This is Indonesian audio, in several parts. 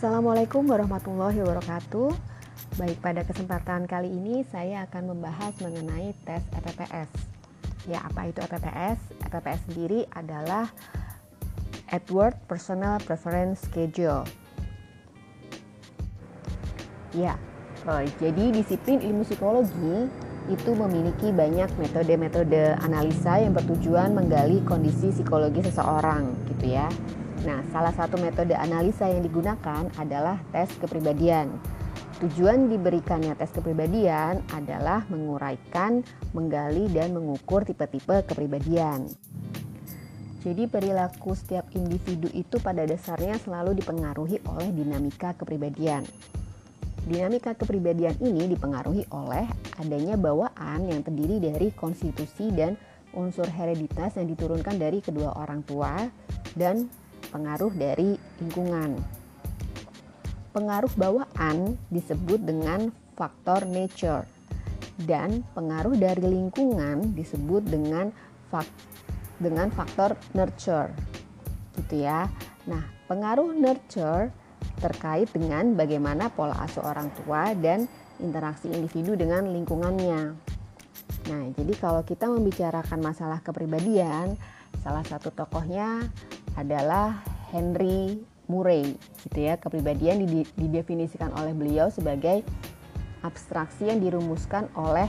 Assalamualaikum warahmatullahi wabarakatuh. Baik, pada kesempatan kali ini saya akan membahas mengenai tes EPPS. Ya, apa itu EPPS? EPPS sendiri adalah Edward Personal Preference Schedule. Ya, oh, jadi disiplin ilmu psikologi itu memiliki banyak metode-metode analisa yang bertujuan menggali kondisi psikologi seseorang, gitu ya. Nah, salah satu metode analisa yang digunakan adalah tes kepribadian. Tujuan diberikannya tes kepribadian adalah menguraikan, menggali, dan mengukur tipe-tipe kepribadian. Jadi perilaku setiap individu itu pada dasarnya selalu dipengaruhi oleh dinamika kepribadian. Dinamika kepribadian ini dipengaruhi oleh adanya bawaan yang terdiri dari konstitusi dan unsur hereditas yang diturunkan dari kedua orang tua dan pengaruh dari lingkungan. Pengaruh bawaan disebut dengan faktor nature dan pengaruh dari lingkungan disebut dengan fak dengan faktor nurture. Gitu ya. Nah, pengaruh nurture terkait dengan bagaimana pola asuh orang tua dan interaksi individu dengan lingkungannya. Nah, jadi kalau kita membicarakan masalah kepribadian, salah satu tokohnya adalah Henry Murray gitu ya kepribadian didefinisikan oleh beliau sebagai abstraksi yang dirumuskan oleh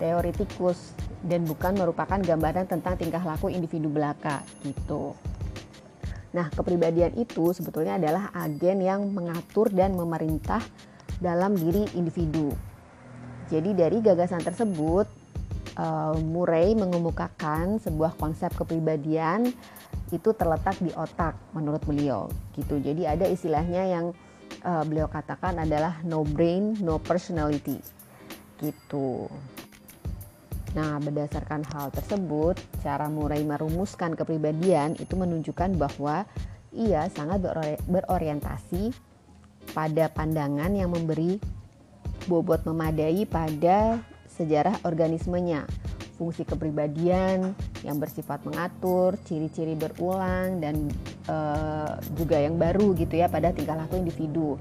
teoretikus dan bukan merupakan gambaran tentang tingkah laku individu belaka gitu. Nah, kepribadian itu sebetulnya adalah agen yang mengatur dan memerintah dalam diri individu. Jadi dari gagasan tersebut, uh, Murray mengemukakan sebuah konsep kepribadian itu terletak di otak menurut beliau gitu. Jadi ada istilahnya yang uh, beliau katakan adalah no brain no personality gitu. Nah, berdasarkan hal tersebut, cara Murai merumuskan kepribadian itu menunjukkan bahwa ia sangat berorientasi pada pandangan yang memberi bobot memadai pada sejarah organismenya fungsi kepribadian yang bersifat mengatur, ciri-ciri berulang dan e, juga yang baru gitu ya pada tingkah laku individu.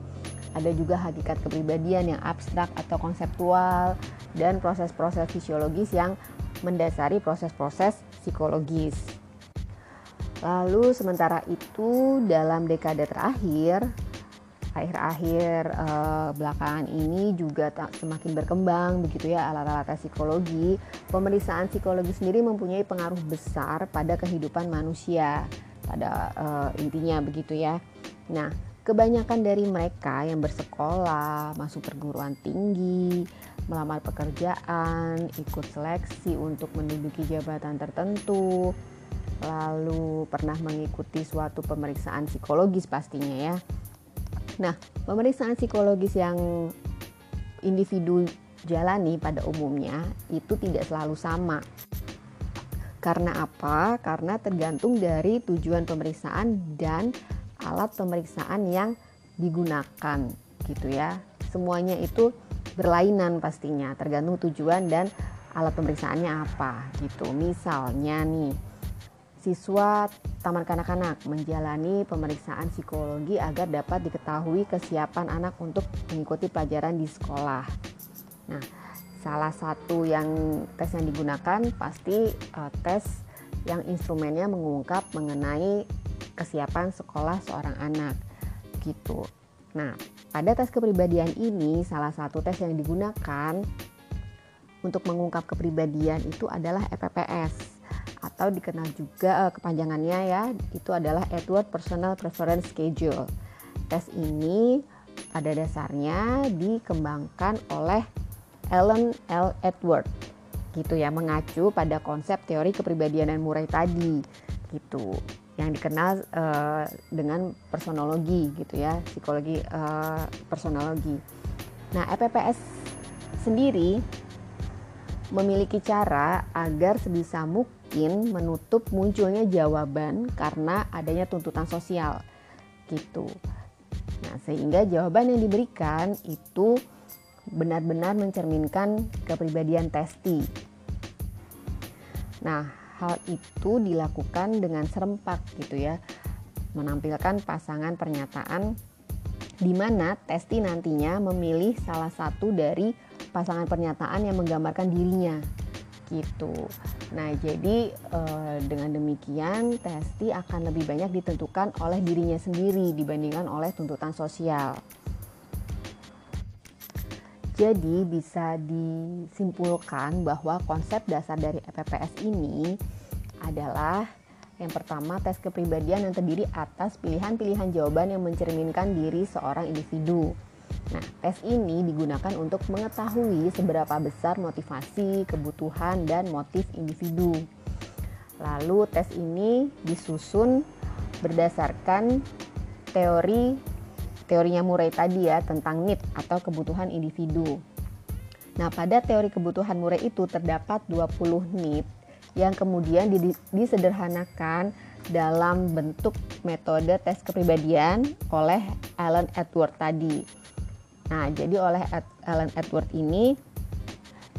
Ada juga hakikat kepribadian yang abstrak atau konseptual dan proses-proses fisiologis yang mendasari proses-proses psikologis. Lalu sementara itu dalam dekade terakhir akhir-akhir uh, belakangan ini juga semakin berkembang begitu ya alat-alat psikologi. Pemeriksaan psikologi sendiri mempunyai pengaruh besar pada kehidupan manusia pada uh, intinya begitu ya. Nah, kebanyakan dari mereka yang bersekolah, masuk perguruan tinggi, melamar pekerjaan, ikut seleksi untuk menduduki jabatan tertentu, lalu pernah mengikuti suatu pemeriksaan psikologis pastinya ya Nah, pemeriksaan psikologis yang individu jalani pada umumnya itu tidak selalu sama. Karena apa? Karena tergantung dari tujuan pemeriksaan dan alat pemeriksaan yang digunakan gitu ya. Semuanya itu berlainan pastinya, tergantung tujuan dan alat pemeriksaannya apa gitu. Misalnya nih, siswa Taman Kanak-Kanak menjalani pemeriksaan psikologi agar dapat diketahui kesiapan anak untuk mengikuti pelajaran di sekolah. Nah, salah satu yang tes yang digunakan pasti uh, tes yang instrumennya mengungkap mengenai kesiapan sekolah seorang anak gitu. Nah, pada tes kepribadian ini salah satu tes yang digunakan untuk mengungkap kepribadian itu adalah EPPS atau dikenal juga uh, kepanjangannya ya itu adalah Edward Personal Preference Schedule. Tes ini pada dasarnya dikembangkan oleh Alan L. Edward gitu ya mengacu pada konsep teori kepribadian dan Murray tadi gitu yang dikenal uh, dengan personologi gitu ya psikologi uh, personologi. Nah EPPS sendiri memiliki cara agar sebisa mungkin mungkin menutup munculnya jawaban karena adanya tuntutan sosial gitu. Nah, sehingga jawaban yang diberikan itu benar-benar mencerminkan kepribadian testi. Nah, hal itu dilakukan dengan serempak gitu ya. Menampilkan pasangan pernyataan di mana Testi nantinya memilih salah satu dari pasangan pernyataan yang menggambarkan dirinya gitu. Nah, jadi eh, dengan demikian Testi akan lebih banyak ditentukan oleh dirinya sendiri dibandingkan oleh tuntutan sosial. Jadi bisa disimpulkan bahwa konsep dasar dari EPPS ini adalah yang pertama, tes kepribadian yang terdiri atas pilihan-pilihan jawaban yang mencerminkan diri seorang individu. Nah, tes ini digunakan untuk mengetahui seberapa besar motivasi, kebutuhan, dan motif individu. Lalu, tes ini disusun berdasarkan teori teorinya Murray tadi ya tentang need atau kebutuhan individu. Nah, pada teori kebutuhan Murray itu terdapat 20 need yang kemudian disederhanakan dalam bentuk metode tes kepribadian oleh Alan Edward tadi. Nah, jadi oleh Alan Edward ini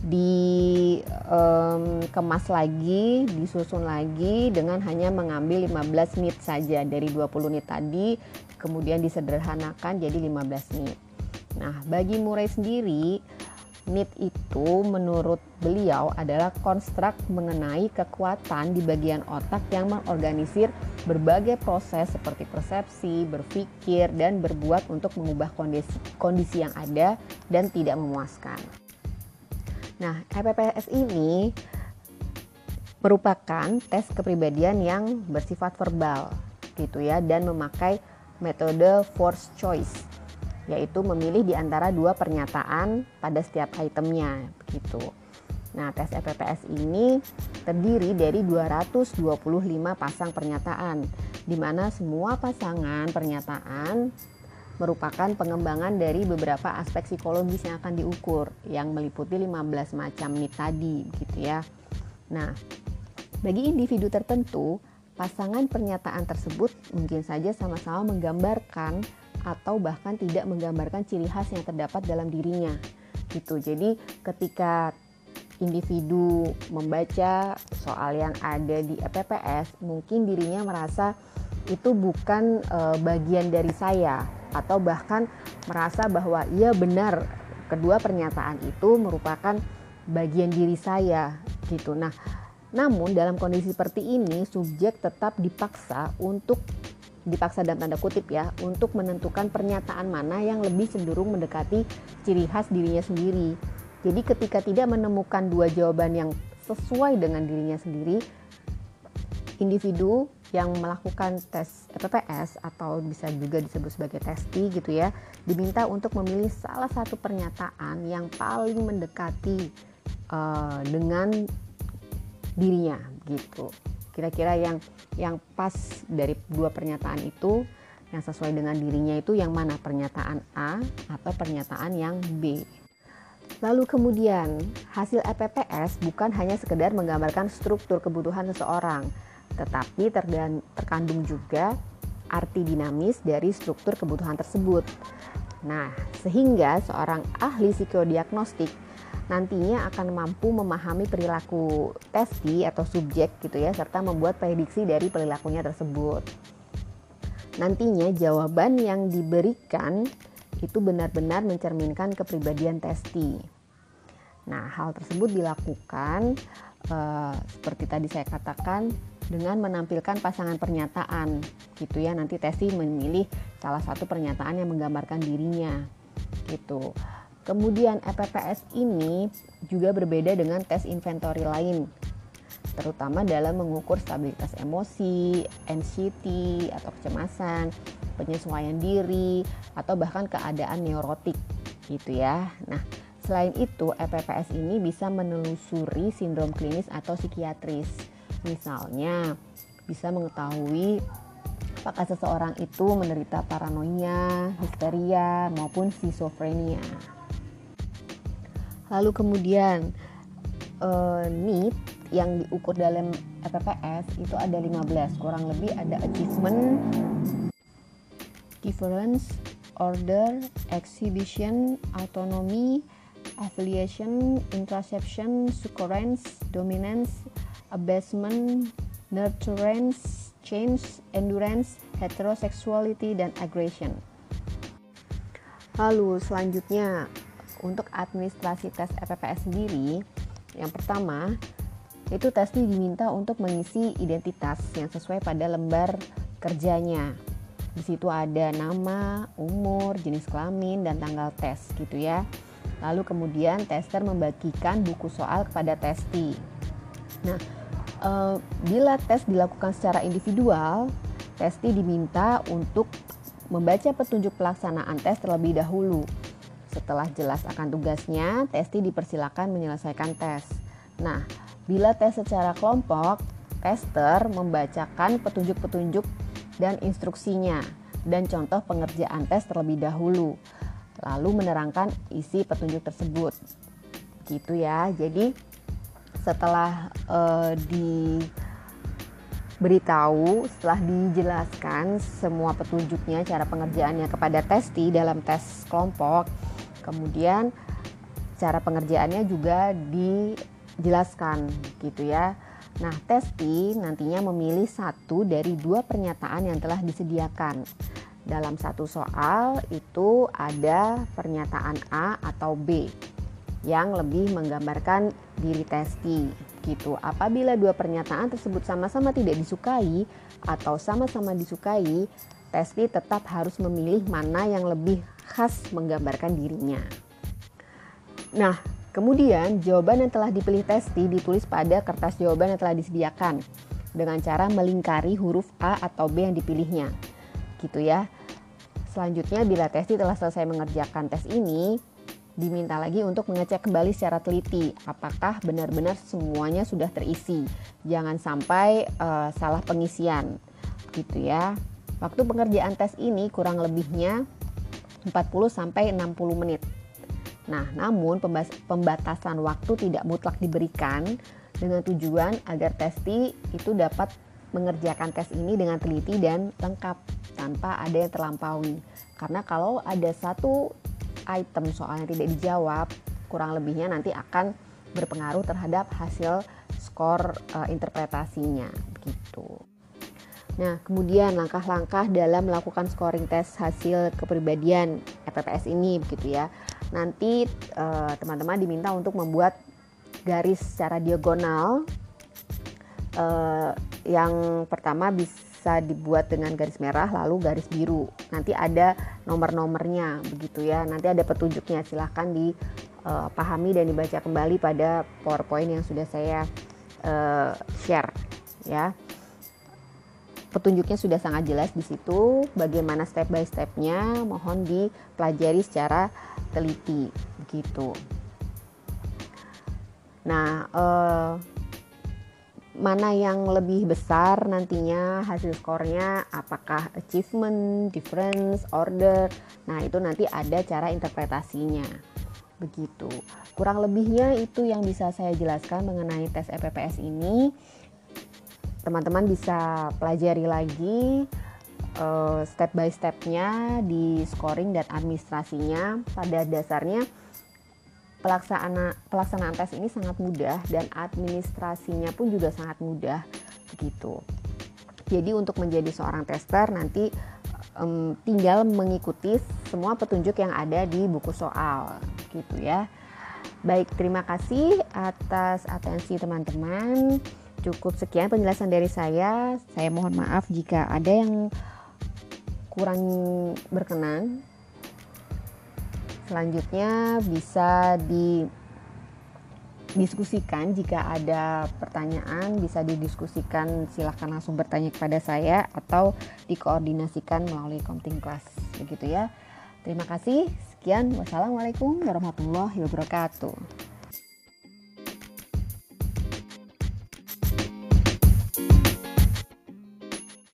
dikemas um, lagi, disusun lagi dengan hanya mengambil 15 nit saja dari 20 nit tadi, kemudian disederhanakan jadi 15 nit. Nah, bagi Murray sendiri, Need itu menurut beliau adalah konstruk mengenai kekuatan di bagian otak yang mengorganisir berbagai proses seperti persepsi, berpikir, dan berbuat untuk mengubah kondisi, kondisi yang ada dan tidak memuaskan. Nah, EPPS ini merupakan tes kepribadian yang bersifat verbal gitu ya dan memakai metode force choice yaitu memilih di antara dua pernyataan pada setiap itemnya begitu. Nah, tes EPPS ini terdiri dari 225 pasang pernyataan di mana semua pasangan pernyataan merupakan pengembangan dari beberapa aspek psikologis yang akan diukur yang meliputi 15 macam NIT tadi gitu ya. Nah, bagi individu tertentu, pasangan pernyataan tersebut mungkin saja sama-sama menggambarkan atau bahkan tidak menggambarkan ciri khas yang terdapat dalam dirinya gitu. Jadi ketika individu membaca soal yang ada di EPPS, mungkin dirinya merasa itu bukan e, bagian dari saya atau bahkan merasa bahwa ia benar kedua pernyataan itu merupakan bagian diri saya gitu. Nah, namun dalam kondisi seperti ini subjek tetap dipaksa untuk dipaksa dalam tanda kutip ya untuk menentukan pernyataan mana yang lebih cenderung mendekati ciri khas dirinya sendiri. Jadi ketika tidak menemukan dua jawaban yang sesuai dengan dirinya sendiri, individu yang melakukan tes EPPS atau bisa juga disebut sebagai testi gitu ya, diminta untuk memilih salah satu pernyataan yang paling mendekati uh, dengan dirinya gitu kira-kira yang yang pas dari dua pernyataan itu yang sesuai dengan dirinya itu yang mana pernyataan A atau pernyataan yang B. Lalu kemudian hasil EPPS bukan hanya sekedar menggambarkan struktur kebutuhan seseorang, tetapi terkandung juga arti dinamis dari struktur kebutuhan tersebut. Nah, sehingga seorang ahli psikodiagnostik nantinya akan mampu memahami perilaku testi atau subjek gitu ya serta membuat prediksi dari perilakunya tersebut. Nantinya jawaban yang diberikan itu benar-benar mencerminkan kepribadian testi. Nah, hal tersebut dilakukan uh, seperti tadi saya katakan dengan menampilkan pasangan pernyataan gitu ya. Nanti testi memilih salah satu pernyataan yang menggambarkan dirinya gitu. Kemudian EPPS ini juga berbeda dengan tes inventory lain, terutama dalam mengukur stabilitas emosi, anxiety atau kecemasan, penyesuaian diri, atau bahkan keadaan neurotik gitu ya. Nah, selain itu EPPS ini bisa menelusuri sindrom klinis atau psikiatris. Misalnya, bisa mengetahui apakah seseorang itu menderita paranoia, histeria, maupun schizophrenia. Lalu kemudian uh, NEET yang diukur dalam EPPS itu ada 15, kurang lebih ada achievement, difference, order, exhibition, autonomy, affiliation, interception, succurrence, dominance, abasement, nurturance, change, endurance, heterosexuality, dan aggression. Lalu selanjutnya administrasi tes EPPS sendiri, yang pertama itu testi diminta untuk mengisi identitas yang sesuai pada lembar kerjanya. Di situ ada nama, umur, jenis kelamin, dan tanggal tes gitu ya. Lalu kemudian tester membagikan buku soal kepada testi. Nah, e, bila tes dilakukan secara individual, testi diminta untuk membaca petunjuk pelaksanaan tes terlebih dahulu. Setelah jelas akan tugasnya, testi dipersilakan menyelesaikan tes. Nah, bila tes secara kelompok, tester membacakan petunjuk-petunjuk dan instruksinya dan contoh pengerjaan tes terlebih dahulu, lalu menerangkan isi petunjuk tersebut. Gitu ya. Jadi setelah uh, di beritahu setelah dijelaskan semua petunjuknya cara pengerjaannya kepada testi dalam tes kelompok kemudian cara pengerjaannya juga dijelaskan gitu ya nah testi nantinya memilih satu dari dua pernyataan yang telah disediakan dalam satu soal itu ada pernyataan A atau B yang lebih menggambarkan diri testi gitu. Apabila dua pernyataan tersebut sama-sama tidak disukai atau sama-sama disukai, Testi tetap harus memilih mana yang lebih khas menggambarkan dirinya. Nah, kemudian jawaban yang telah dipilih Testi ditulis pada kertas jawaban yang telah disediakan dengan cara melingkari huruf A atau B yang dipilihnya. Gitu ya. Selanjutnya bila Testi telah selesai mengerjakan tes ini, diminta lagi untuk mengecek kembali secara teliti apakah benar-benar semuanya sudah terisi. Jangan sampai uh, salah pengisian gitu ya. Waktu pengerjaan tes ini kurang lebihnya 40 sampai 60 menit. Nah, namun pembatasan waktu tidak mutlak diberikan dengan tujuan agar testi itu dapat mengerjakan tes ini dengan teliti dan lengkap tanpa ada yang terlampaui. Karena kalau ada satu item soalnya tidak dijawab, kurang lebihnya nanti akan berpengaruh terhadap hasil skor uh, interpretasinya gitu. Nah, kemudian langkah-langkah dalam melakukan scoring tes hasil kepribadian EPPS ini begitu ya. Nanti eh, teman-teman diminta untuk membuat garis secara diagonal uh, yang pertama bisa dibuat dengan garis merah lalu garis biru. Nanti ada nomor-nomornya begitu ya. Nanti ada petunjuknya. Silahkan dipahami dan dibaca kembali pada PowerPoint yang sudah saya share ya. Petunjuknya sudah sangat jelas di situ. Bagaimana step by stepnya, mohon dipelajari secara teliti begitu. Nah, uh, mana yang lebih besar nantinya hasil skornya apakah achievement, difference, order. Nah, itu nanti ada cara interpretasinya. Begitu. Kurang lebihnya itu yang bisa saya jelaskan mengenai tes EPPS ini. Teman-teman bisa pelajari lagi uh, step by stepnya di scoring dan administrasinya. Pada dasarnya pelaksana pelaksanaan tes ini sangat mudah dan administrasinya pun juga sangat mudah begitu. Jadi untuk menjadi seorang tester nanti um, tinggal mengikuti semua petunjuk yang ada di buku soal gitu ya. Baik, terima kasih atas atensi teman-teman. Cukup sekian penjelasan dari saya. Saya mohon maaf jika ada yang kurang berkenan Selanjutnya bisa didiskusikan jika ada pertanyaan bisa didiskusikan silahkan langsung bertanya kepada saya atau dikoordinasikan melalui counting class begitu ya. Terima kasih. Sekian. Wassalamualaikum warahmatullahi wabarakatuh.